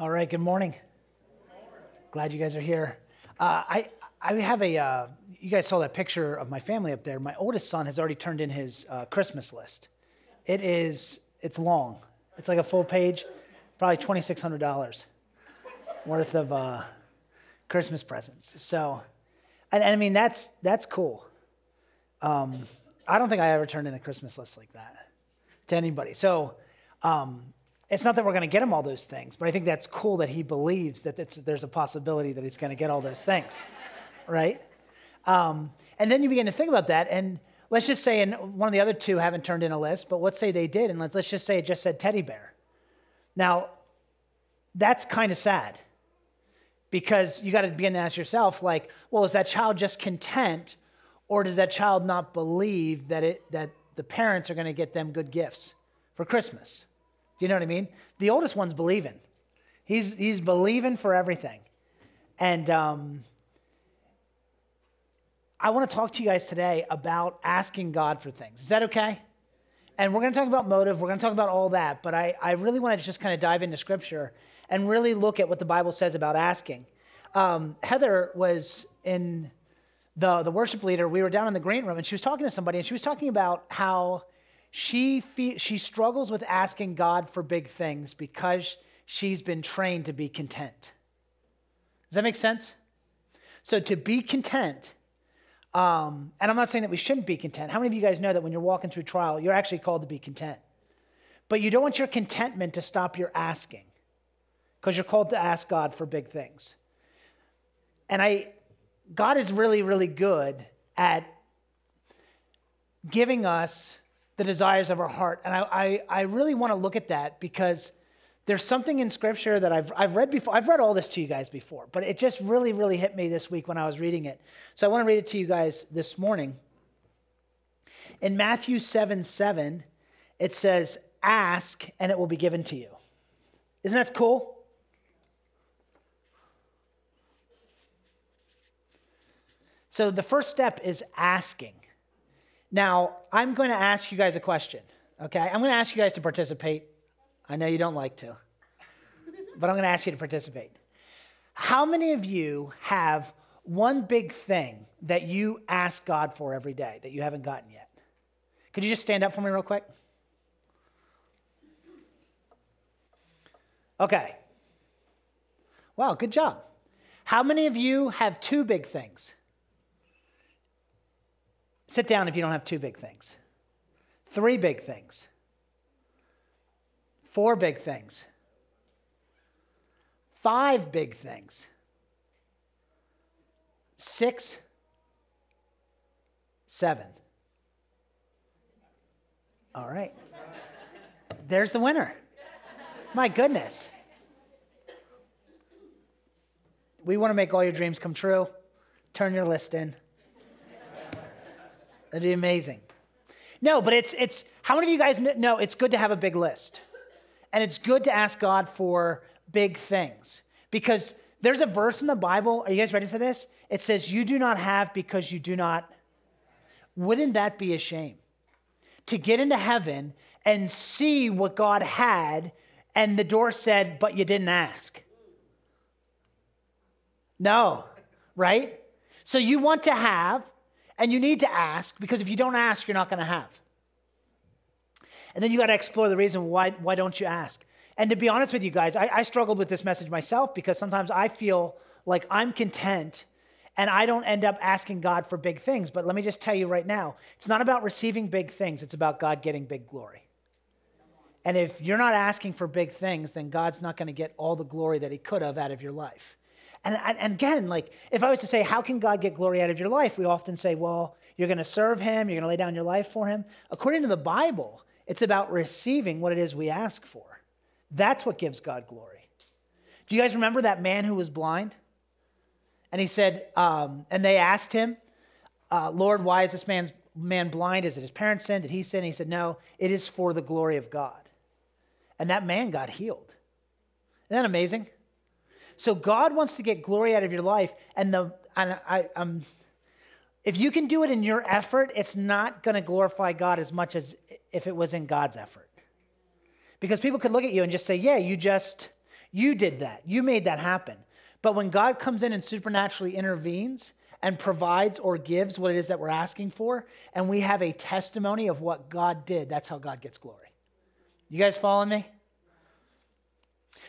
All right, good morning. Glad you guys are here. Uh, I, I have a, uh, you guys saw that picture of my family up there. My oldest son has already turned in his uh, Christmas list. It is, it's long. It's like a full page, probably $2,600 worth of uh, Christmas presents. So, and, and, I mean, that's, that's cool. Um, I don't think I ever turned in a Christmas list like that to anybody. So, um, it's not that we're going to get him all those things, but I think that's cool that he believes that there's a possibility that he's going to get all those things, right? Um, and then you begin to think about that, and let's just say, and one of the other two haven't turned in a list, but let's say they did, and let's, let's just say it just said teddy bear. Now, that's kind of sad because you got to begin to ask yourself, like, well, is that child just content, or does that child not believe that it that the parents are going to get them good gifts for Christmas? Do you know what I mean? The oldest one's believing. He's, he's believing for everything. And um, I want to talk to you guys today about asking God for things. Is that okay? And we're going to talk about motive. We're going to talk about all that. But I, I really want to just kind of dive into scripture and really look at what the Bible says about asking. Um, Heather was in the, the worship leader. We were down in the green room and she was talking to somebody and she was talking about how she, fe- she struggles with asking God for big things because she's been trained to be content. Does that make sense? So to be content, um, and I'm not saying that we shouldn't be content. How many of you guys know that when you're walking through trial, you're actually called to be content? But you don't want your contentment to stop your asking because you're called to ask God for big things. And I, God is really, really good at giving us the desires of our heart. And I, I, I really want to look at that because there's something in scripture that I've, I've read before. I've read all this to you guys before, but it just really, really hit me this week when I was reading it. So I want to read it to you guys this morning. In Matthew 7 7, it says, Ask and it will be given to you. Isn't that cool? So the first step is asking. Now, I'm going to ask you guys a question, okay? I'm going to ask you guys to participate. I know you don't like to, but I'm going to ask you to participate. How many of you have one big thing that you ask God for every day that you haven't gotten yet? Could you just stand up for me real quick? Okay. Wow, good job. How many of you have two big things? Sit down if you don't have two big things. Three big things. Four big things. Five big things. Six. Seven. All right. There's the winner. My goodness. We want to make all your dreams come true. Turn your list in. That'd be amazing. No, but it's, it's how many of you guys know it's good to have a big list? And it's good to ask God for big things. Because there's a verse in the Bible, are you guys ready for this? It says, You do not have because you do not. Wouldn't that be a shame? To get into heaven and see what God had, and the door said, But you didn't ask. No, right? So you want to have, and you need to ask because if you don't ask, you're not going to have. And then you got to explore the reason why, why don't you ask? And to be honest with you guys, I, I struggled with this message myself because sometimes I feel like I'm content and I don't end up asking God for big things. But let me just tell you right now it's not about receiving big things, it's about God getting big glory. And if you're not asking for big things, then God's not going to get all the glory that He could have out of your life. And, and again, like if I was to say, how can God get glory out of your life? We often say, well, you're going to serve him, you're going to lay down your life for him. According to the Bible, it's about receiving what it is we ask for. That's what gives God glory. Do you guys remember that man who was blind? And he said, um, and they asked him, uh, Lord, why is this man's, man blind? Is it his parents' sin? Did he sin? And he said, No, it is for the glory of God. And that man got healed. Isn't that amazing? So God wants to get glory out of your life. And, the, and I, um, if you can do it in your effort, it's not going to glorify God as much as if it was in God's effort. Because people could look at you and just say, yeah, you just, You did that. You made that happen. But when God comes in and supernaturally intervenes and provides or gives what it is that we're asking for, and we have a testimony of what God did, that's how God gets glory. You guys following me?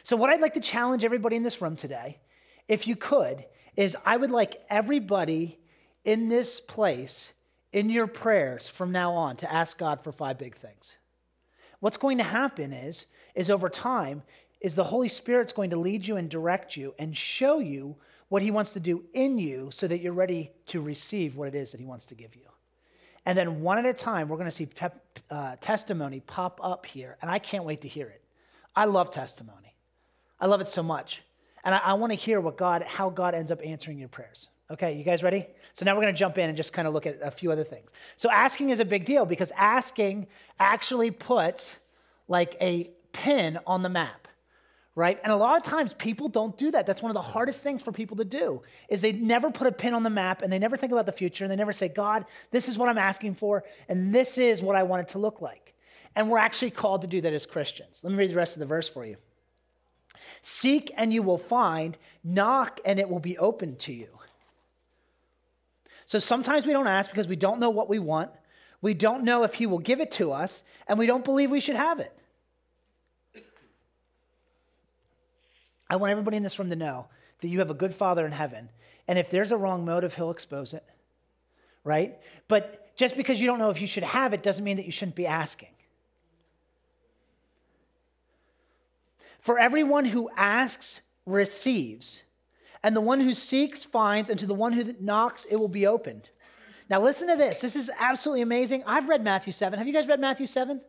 So, what I'd like to challenge everybody in this room today, if you could, is I would like everybody in this place, in your prayers from now on, to ask God for five big things. What's going to happen is, is over time, is the Holy Spirit's going to lead you and direct you and show you what He wants to do in you so that you're ready to receive what it is that He wants to give you. And then one at a time, we're going to see uh, testimony pop up here, and I can't wait to hear it. I love testimony. I love it so much. And I, I want to hear what God, how God ends up answering your prayers. Okay, you guys ready? So now we're going to jump in and just kind of look at a few other things. So asking is a big deal because asking actually puts like a pin on the map right and a lot of times people don't do that that's one of the hardest things for people to do is they never put a pin on the map and they never think about the future and they never say god this is what i'm asking for and this is what i want it to look like and we're actually called to do that as christians let me read the rest of the verse for you Seek and you will find, knock and it will be open to you. So sometimes we don't ask because we don't know what we want, we don't know if He will give it to us, and we don't believe we should have it. I want everybody in this room to know that you have a good Father in heaven, and if there's a wrong motive, He'll expose it, right? But just because you don't know if you should have it doesn't mean that you shouldn't be asking. For everyone who asks receives, and the one who seeks finds, and to the one who knocks it will be opened. Now, listen to this. This is absolutely amazing. I've read Matthew 7. Have you guys read Matthew 7?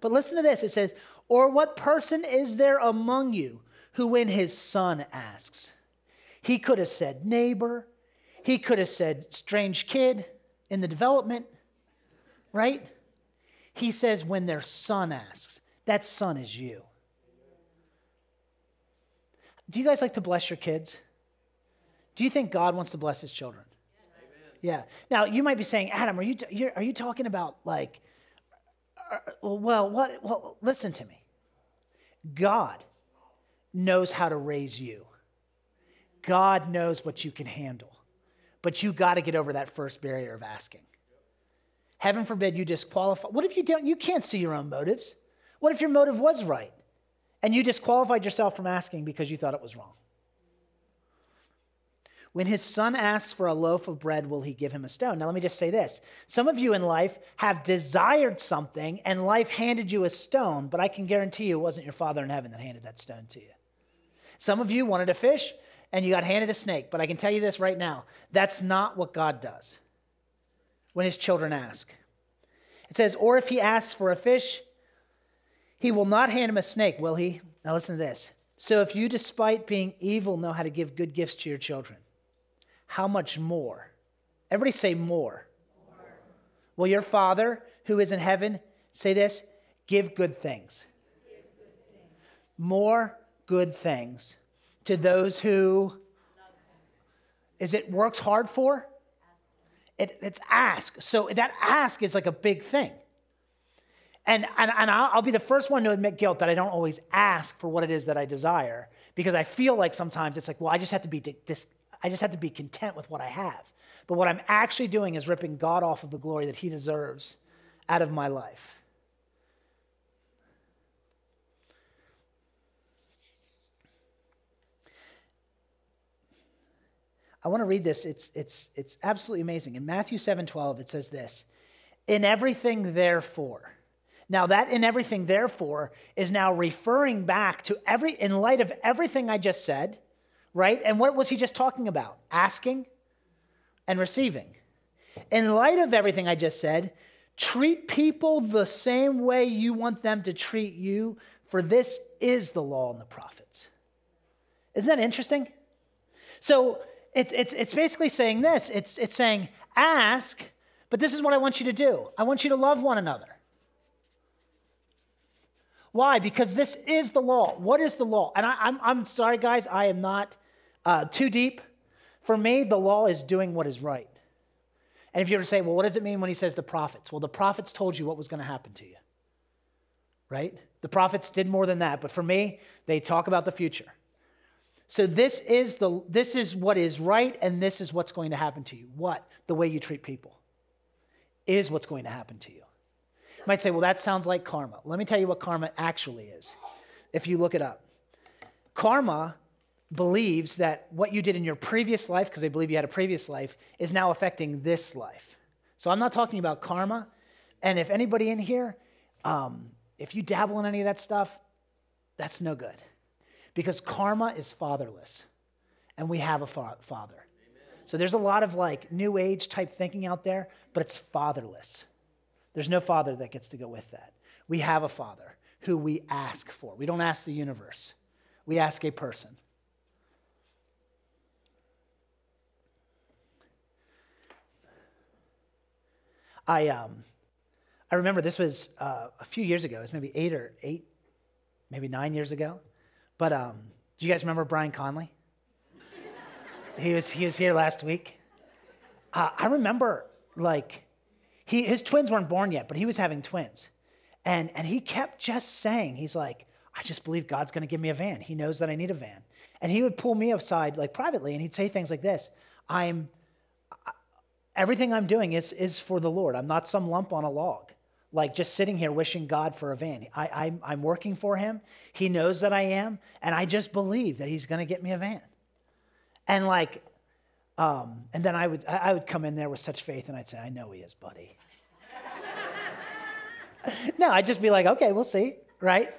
But listen to this. It says, Or what person is there among you who, when his son asks, he could have said neighbor, he could have said strange kid in the development, right? He says, when their son asks, that son is you. Do you guys like to bless your kids? Do you think God wants to bless his children? Yeah. Now, you might be saying, Adam, are you, t- are you talking about like, uh, well, what, well, listen to me. God knows how to raise you. God knows what you can handle. But you got to get over that first barrier of asking. Heaven forbid you disqualify. What if you don't? You can't see your own motives. What if your motive was right? And you disqualified yourself from asking because you thought it was wrong. When his son asks for a loaf of bread, will he give him a stone? Now, let me just say this. Some of you in life have desired something and life handed you a stone, but I can guarantee you it wasn't your Father in heaven that handed that stone to you. Some of you wanted a fish and you got handed a snake, but I can tell you this right now that's not what God does when his children ask. It says, or if he asks for a fish, he will not hand him a snake, will he? Now listen to this. So if you, despite being evil, know how to give good gifts to your children, how much more? Everybody say more. more. Will your Father who is in heaven say this? Give good things. More good things to those who is it works hard for? It, it's ask. So that ask is like a big thing. And, and, and I'll, be the first one to admit guilt that I don't always ask for what it is that I desire because I feel like sometimes it's like, well, I just have to be dis, I just have to be content with what I have. But what I'm actually doing is ripping God off of the glory that He deserves out of my life. I want to read this. It's, it's, it's absolutely amazing. In Matthew 7 12, it says this In everything, therefore, now, that in everything, therefore, is now referring back to every, in light of everything I just said, right? And what was he just talking about? Asking and receiving. In light of everything I just said, treat people the same way you want them to treat you, for this is the law and the prophets. Isn't that interesting? So it's, it's, it's basically saying this it's, it's saying, ask, but this is what I want you to do. I want you to love one another. Why? Because this is the law. What is the law? And I, am sorry, guys, I am not uh, too deep. For me, the law is doing what is right. And if you were to say, well, what does it mean when he says the prophets? Well, the prophets told you what was going to happen to you. right? The prophets did more than that, but for me, they talk about the future. So this is the this is what is right and this is what's going to happen to you. What? The way you treat people is what's going to happen to you. You might say, "Well, that sounds like karma." Let me tell you what karma actually is. If you look it up. Karma believes that what you did in your previous life because they believe you had a previous life is now affecting this life. So I'm not talking about karma. And if anybody in here, um, if you dabble in any of that stuff, that's no good because karma is fatherless, and we have a fa- father. Amen. So there's a lot of like new age type thinking out there, but it's fatherless. There's no father that gets to go with that. We have a father who we ask for. We don't ask the universe, we ask a person. I, um, I remember this was uh, a few years ago. It was maybe eight or eight, maybe nine years ago. But um, do you guys remember Brian Conley? he, was, he was here last week. Uh, I remember, like, he, his twins weren't born yet, but he was having twins. And, and he kept just saying, he's like, I just believe God's going to give me a van. He knows that I need a van. And he would pull me aside, like privately, and he'd say things like this I'm, everything I'm doing is, is for the Lord. I'm not some lump on a log like just sitting here wishing God for a van. I, I'm, I'm working for him. He knows that I am, and I just believe that he's going to get me a van. And like, um, and then I would, I would come in there with such faith, and I'd say, I know he is, buddy. no, I'd just be like, okay, we'll see, right?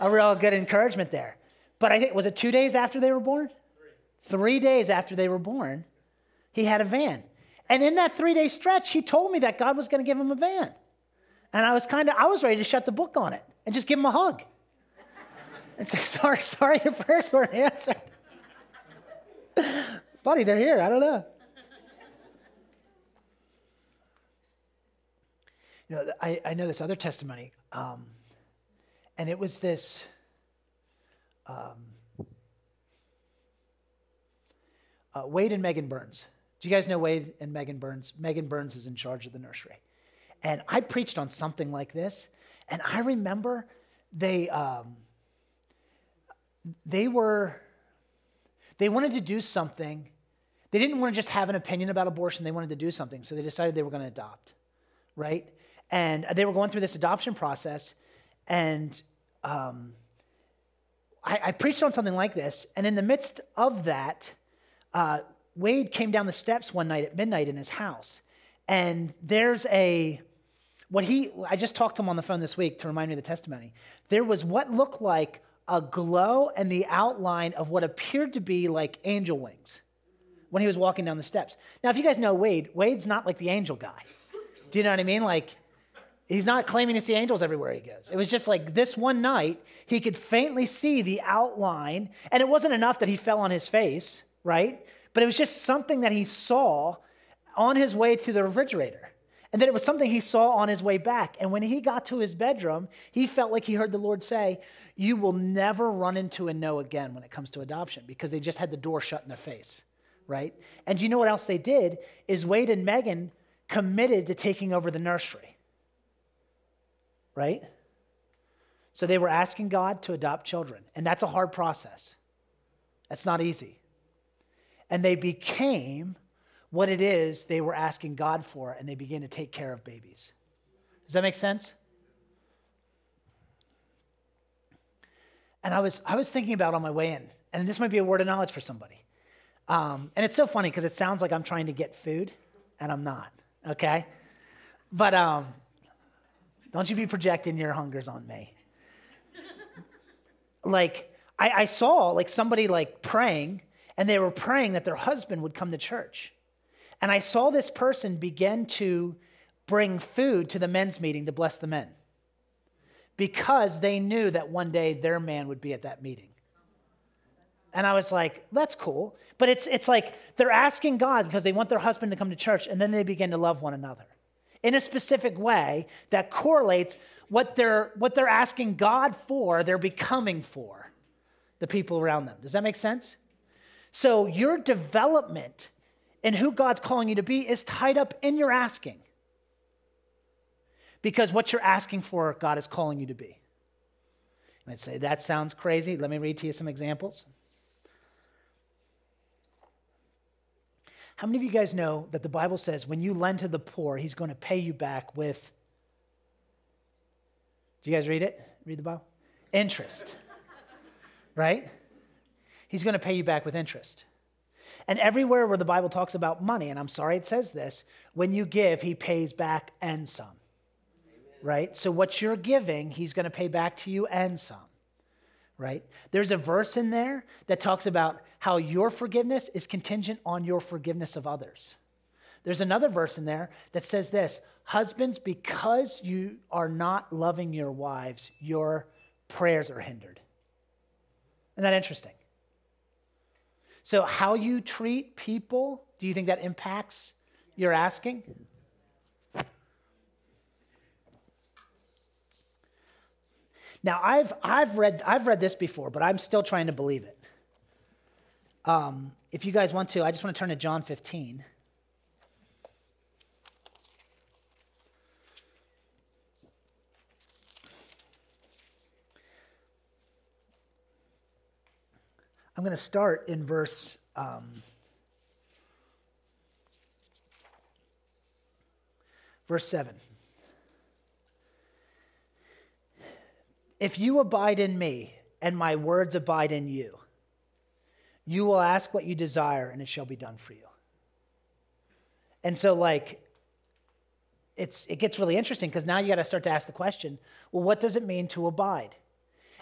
A real good encouragement there. But I think, was it two days after they were born? Three. Three days after they were born, he had a van. And in that three day stretch, he told me that God was going to give him a van. And I was kind of, I was ready to shut the book on it and just give him a hug and say, sorry, sorry, your prayers weren't answered. They're here. I don't know. You know, I, I know this other testimony, um, and it was this. Um, uh, Wade and Megan Burns. Do you guys know Wade and Megan Burns? Megan Burns is in charge of the nursery. And I preached on something like this. And I remember they, um, they were, they wanted to do something. They didn't want to just have an opinion about abortion. They wanted to do something. So they decided they were going to adopt, right? And they were going through this adoption process. And um, I, I, preached on something like this. And in the midst of that, uh, Wade came down the steps one night at midnight in his house. And there's a, what he, I just talked to him on the phone this week to remind me of the testimony. There was what looked like a glow and the outline of what appeared to be like angel wings when he was walking down the steps. Now, if you guys know Wade, Wade's not like the angel guy. Do you know what I mean? Like, he's not claiming to see angels everywhere he goes. It was just like this one night, he could faintly see the outline, and it wasn't enough that he fell on his face, right? But it was just something that he saw on his way to the refrigerator. And then it was something he saw on his way back. And when he got to his bedroom, he felt like he heard the Lord say, You will never run into a no again when it comes to adoption because they just had the door shut in their face, right? And you know what else they did? Is Wade and Megan committed to taking over the nursery, right? So they were asking God to adopt children. And that's a hard process, that's not easy. And they became what it is they were asking God for, and they begin to take care of babies. Does that make sense? And I was, I was thinking about on my way in, and this might be a word of knowledge for somebody. Um, and it's so funny because it sounds like I'm trying to get food, and I'm not, okay? But um, don't you be projecting your hungers on me. like, I, I saw like somebody like praying, and they were praying that their husband would come to church. And I saw this person begin to bring food to the men's meeting to bless the men because they knew that one day their man would be at that meeting. And I was like, that's cool. But it's, it's like they're asking God because they want their husband to come to church, and then they begin to love one another in a specific way that correlates what they're, what they're asking God for, they're becoming for the people around them. Does that make sense? So your development and who God's calling you to be is tied up in your asking. Because what you're asking for, God is calling you to be. And I'd say, that sounds crazy. Let me read to you some examples. How many of you guys know that the Bible says when you lend to the poor, he's going to pay you back with. Do you guys read it? Read the Bible? Interest. right? He's going to pay you back with interest. And everywhere where the Bible talks about money, and I'm sorry it says this, when you give, he pays back and some right? So what you're giving, he's going to pay back to you and some, right? There's a verse in there that talks about how your forgiveness is contingent on your forgiveness of others. There's another verse in there that says this Husbands, because you are not loving your wives, your prayers are hindered. Isn't that interesting? So, how you treat people, do you think that impacts your asking? Now, I've, I've, read, I've read this before, but I'm still trying to believe it. Um, if you guys want to, I just want to turn to John 15. I'm going to start in verse. Um, verse 7. If you abide in me and my words abide in you, you will ask what you desire and it shall be done for you. And so, like, it's, it gets really interesting because now you got to start to ask the question well, what does it mean to abide?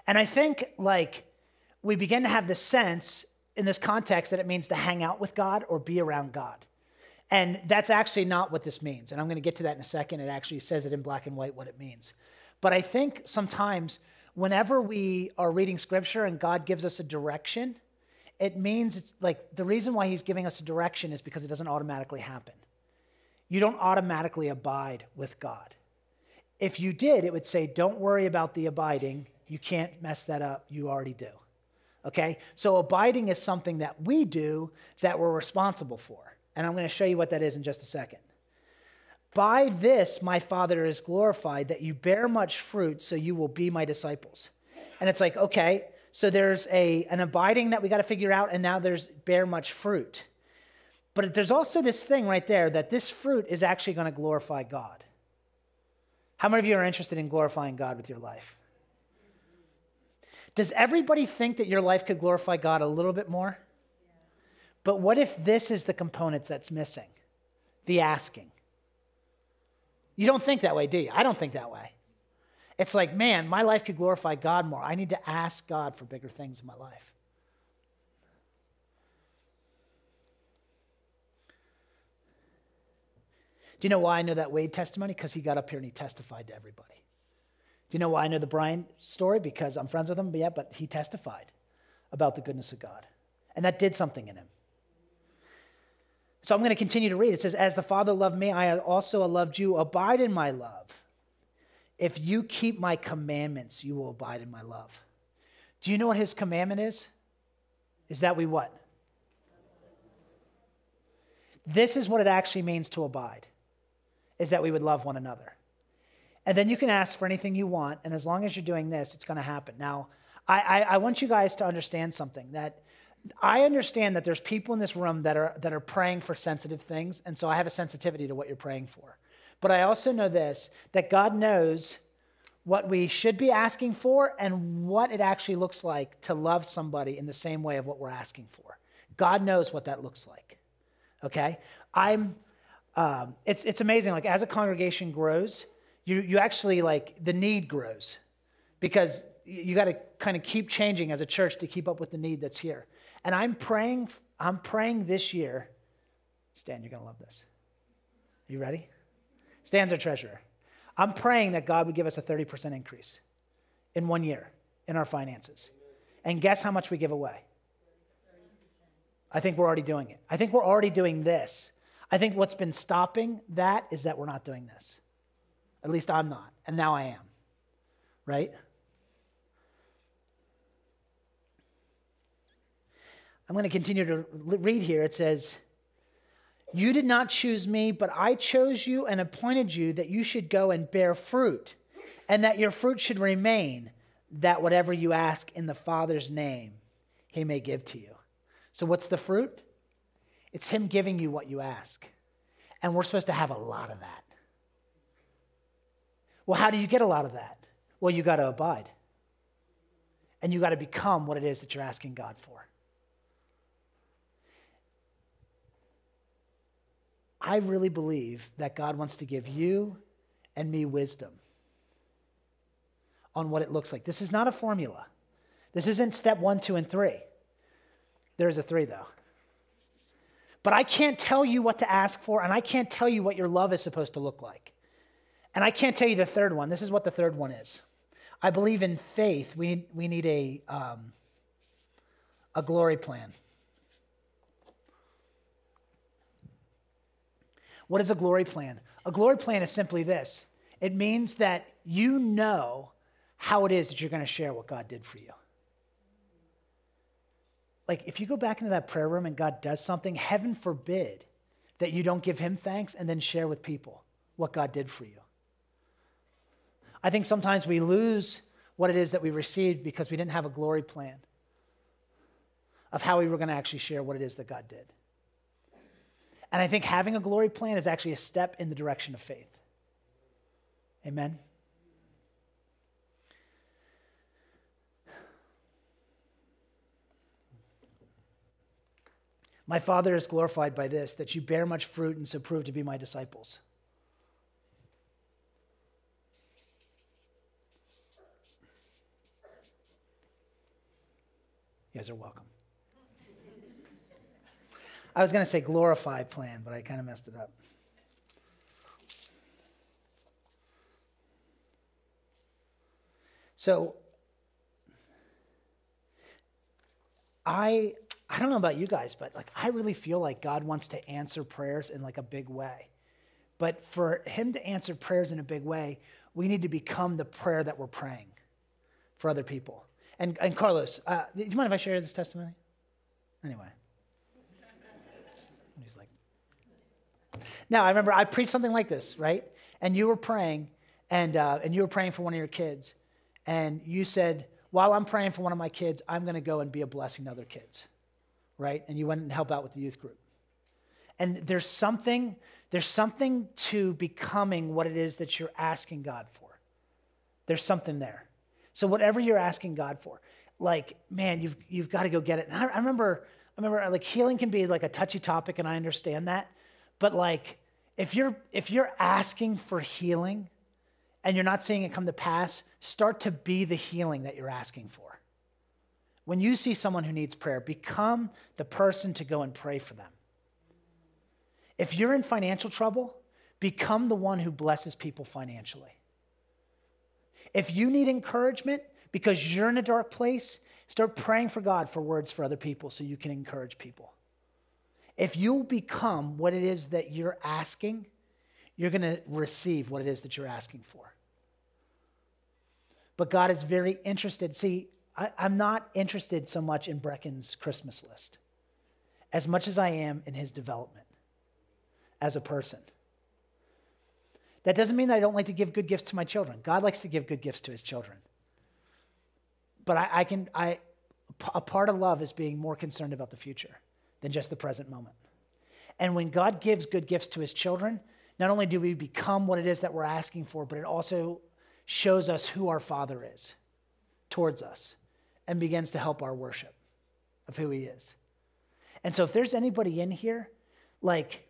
And I think, like, we begin to have this sense in this context that it means to hang out with God or be around God. And that's actually not what this means. And I'm going to get to that in a second. It actually says it in black and white what it means. But I think sometimes whenever we are reading scripture and God gives us a direction, it means it's like the reason why he's giving us a direction is because it doesn't automatically happen. You don't automatically abide with God. If you did, it would say, don't worry about the abiding. You can't mess that up. You already do. Okay? So abiding is something that we do that we're responsible for. And I'm going to show you what that is in just a second. By this my Father is glorified, that you bear much fruit, so you will be my disciples. And it's like, okay, so there's a, an abiding that we got to figure out, and now there's bear much fruit. But there's also this thing right there that this fruit is actually going to glorify God. How many of you are interested in glorifying God with your life? Does everybody think that your life could glorify God a little bit more? But what if this is the components that's missing? The asking. You don't think that way, do you? I don't think that way. It's like, man, my life could glorify God more. I need to ask God for bigger things in my life. Do you know why I know that Wade testimony? Because he got up here and he testified to everybody. Do you know why I know the Brian story? Because I'm friends with him, but yeah, but he testified about the goodness of God. And that did something in him. So I'm going to continue to read. It says, As the Father loved me, I also loved you. Abide in my love. If you keep my commandments, you will abide in my love. Do you know what his commandment is? Is that we what? This is what it actually means to abide, is that we would love one another. And then you can ask for anything you want, and as long as you're doing this, it's going to happen. Now, I, I, I want you guys to understand something that I understand that there's people in this room that are, that are praying for sensitive things, and so I have a sensitivity to what you're praying for. But I also know this that God knows what we should be asking for and what it actually looks like to love somebody in the same way of what we're asking for. God knows what that looks like. Okay? I'm, um, it's, it's amazing. Like, as a congregation grows, you, you actually, like, the need grows because you got to kind of keep changing as a church to keep up with the need that's here. And I'm praying, I'm praying this year. Stan, you're going to love this. Are you ready? Stan's our treasurer. I'm praying that God would give us a 30% increase in one year in our finances. And guess how much we give away? I think we're already doing it. I think we're already doing this. I think what's been stopping that is that we're not doing this. At least I'm not. And now I am. Right? I'm going to continue to read here. It says, You did not choose me, but I chose you and appointed you that you should go and bear fruit, and that your fruit should remain, that whatever you ask in the Father's name, he may give to you. So, what's the fruit? It's him giving you what you ask. And we're supposed to have a lot of that. Well, how do you get a lot of that? Well, you got to abide. And you got to become what it is that you're asking God for. I really believe that God wants to give you and me wisdom on what it looks like. This is not a formula. This isn't step one, two, and three. There's a three, though. But I can't tell you what to ask for, and I can't tell you what your love is supposed to look like. And I can't tell you the third one. This is what the third one is. I believe in faith, we, we need a, um, a glory plan. What is a glory plan? A glory plan is simply this it means that you know how it is that you're going to share what God did for you. Like, if you go back into that prayer room and God does something, heaven forbid that you don't give Him thanks and then share with people what God did for you. I think sometimes we lose what it is that we received because we didn't have a glory plan of how we were going to actually share what it is that God did. And I think having a glory plan is actually a step in the direction of faith. Amen. My Father is glorified by this, that you bear much fruit and so prove to be my disciples. You guys are welcome. I was going to say glorify plan, but I kind of messed it up. So I I don't know about you guys, but like I really feel like God wants to answer prayers in like a big way. But for him to answer prayers in a big way, we need to become the prayer that we're praying for other people. And, and Carlos, uh, do you mind if I share this testimony? Anyway. He's like, now I remember I preached something like this, right? And you were praying, and, uh, and you were praying for one of your kids. And you said, while I'm praying for one of my kids, I'm going to go and be a blessing to other kids, right? And you went and help out with the youth group. And there's something, there's something to becoming what it is that you're asking God for. There's something there. So whatever you're asking God for, like, man, you've, you've got to go get it. And I, I remember, I remember like healing can be like a touchy topic and I understand that. But like, if you're, if you're asking for healing and you're not seeing it come to pass, start to be the healing that you're asking for. When you see someone who needs prayer, become the person to go and pray for them. If you're in financial trouble, become the one who blesses people financially. If you need encouragement because you're in a dark place, start praying for God for words for other people so you can encourage people. If you'll become what it is that you're asking, you're going to receive what it is that you're asking for. But God is very interested. See, I, am not interested so much in Brecken's Christmas list as much as I am in his development as a person. That doesn't mean that I don't like to give good gifts to my children. God likes to give good gifts to his children. But I, I can, I, a part of love is being more concerned about the future than just the present moment. And when God gives good gifts to his children, not only do we become what it is that we're asking for, but it also shows us who our Father is towards us and begins to help our worship of who he is. And so if there's anybody in here, like,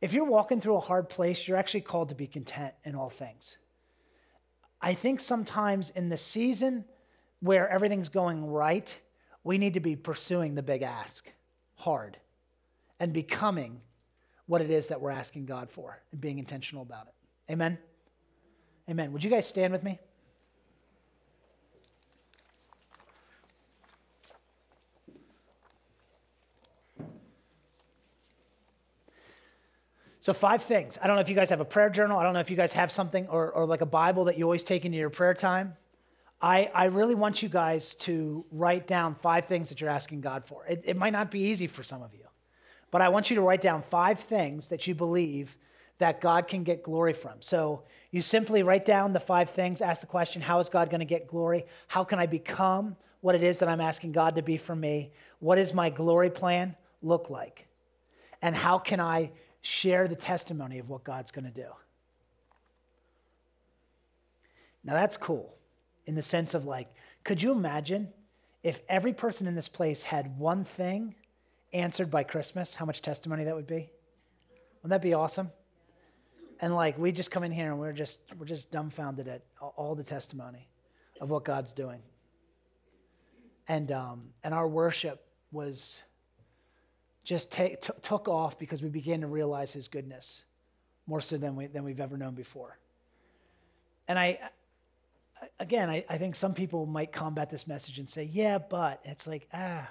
if you're walking through a hard place, you're actually called to be content in all things. I think sometimes in the season where everything's going right, we need to be pursuing the big ask hard and becoming what it is that we're asking God for and being intentional about it. Amen? Amen. Would you guys stand with me? So, five things. I don't know if you guys have a prayer journal. I don't know if you guys have something or, or like a Bible that you always take into your prayer time. I, I really want you guys to write down five things that you're asking God for. It, it might not be easy for some of you, but I want you to write down five things that you believe that God can get glory from. So you simply write down the five things, ask the question, how is God going to get glory? How can I become what it is that I'm asking God to be for me? What does my glory plan look like? And how can I share the testimony of what God's going to do? Now that's cool in the sense of like, could you imagine if every person in this place had one thing answered by Christmas, how much testimony that would be? Wouldn't that be awesome? And like we just come in here and we're just we're just dumbfounded at all the testimony of what God's doing. And um, and our worship was just take, t- took off because we began to realize His goodness more so than we than we've ever known before. And I again, I, I think some people might combat this message and say, "Yeah, but," it's like ah.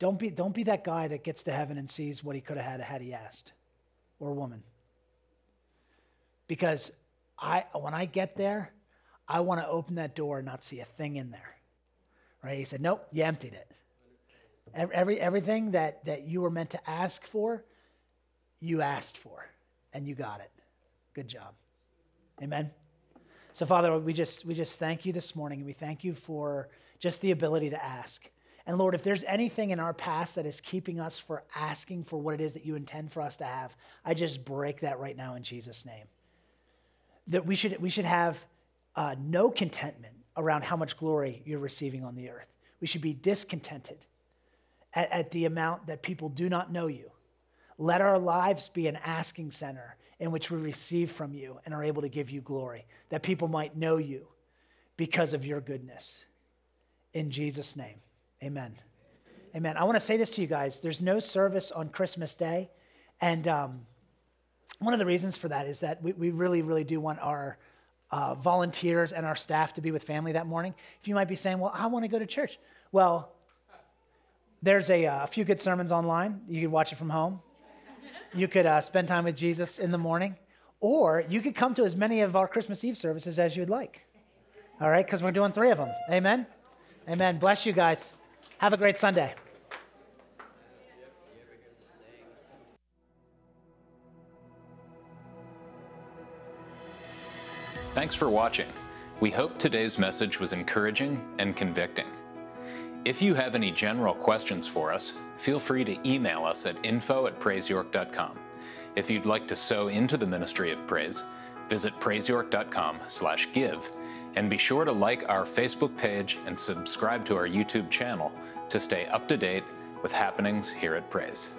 Don't be, don't be that guy that gets to heaven and sees what he could have had had he asked, or a woman. Because I, when I get there, I want to open that door and not see a thing in there. Right? He said, Nope, you emptied it. Every, everything that, that you were meant to ask for, you asked for, and you got it. Good job. Amen. So, Father, we just, we just thank you this morning, and we thank you for just the ability to ask. And Lord, if there's anything in our past that is keeping us for asking for what it is that you intend for us to have, I just break that right now in Jesus' name. That we should, we should have uh, no contentment around how much glory you're receiving on the earth. We should be discontented at, at the amount that people do not know you. Let our lives be an asking center in which we receive from you and are able to give you glory, that people might know you because of your goodness. In Jesus' name. Amen. Amen. I want to say this to you guys. There's no service on Christmas Day. And um, one of the reasons for that is that we, we really, really do want our uh, volunteers and our staff to be with family that morning. If you might be saying, well, I want to go to church. Well, there's a, uh, a few good sermons online. You can watch it from home. You could uh, spend time with Jesus in the morning. Or you could come to as many of our Christmas Eve services as you'd like. All right? Because we're doing three of them. Amen? Amen. Bless you guys. Have a great Sunday. Thanks for watching. We hope today's message was encouraging and convicting. If you have any general questions for us, feel free to email us at info at praiseyork.com. If you'd like to sow into the ministry of praise, visit praiseyork.com slash give and be sure to like our Facebook page and subscribe to our YouTube channel to stay up to date with happenings here at Praise.